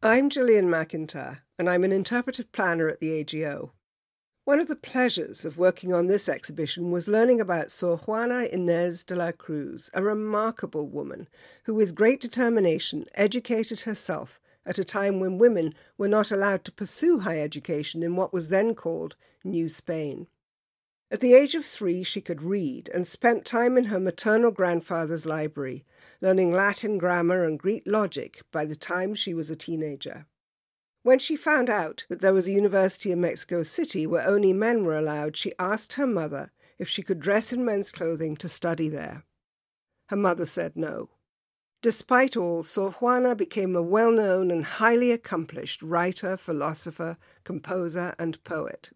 I'm Gillian McIntyre, and I'm an interpretive planner at the AGO. One of the pleasures of working on this exhibition was learning about Sor Juana Inez de la Cruz, a remarkable woman who, with great determination, educated herself at a time when women were not allowed to pursue higher education in what was then called New Spain. At the age of three, she could read and spent time in her maternal grandfather's library, learning Latin grammar and Greek logic by the time she was a teenager. When she found out that there was a university in Mexico City where only men were allowed, she asked her mother if she could dress in men's clothing to study there. Her mother said no. Despite all, Sor Juana became a well known and highly accomplished writer, philosopher, composer, and poet.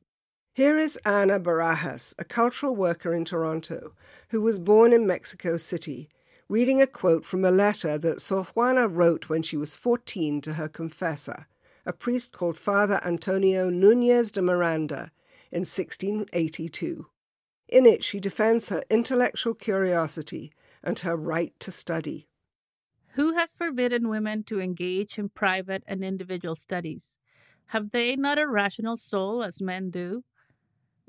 Here is Ana Barajas, a cultural worker in Toronto, who was born in Mexico City, reading a quote from a letter that Sor Juana wrote when she was 14 to her confessor, a priest called Father Antonio Nunez de Miranda, in 1682. In it, she defends her intellectual curiosity and her right to study. Who has forbidden women to engage in private and individual studies? Have they not a rational soul as men do?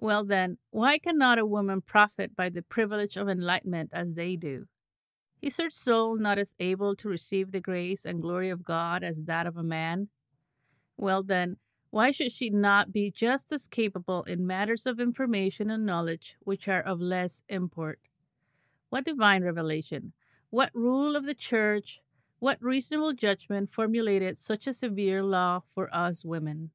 Well, then, why cannot a woman profit by the privilege of enlightenment as they do? Is her soul not as able to receive the grace and glory of God as that of a man? Well, then, why should she not be just as capable in matters of information and knowledge which are of less import? What divine revelation, what rule of the Church, what reasonable judgment formulated such a severe law for us women?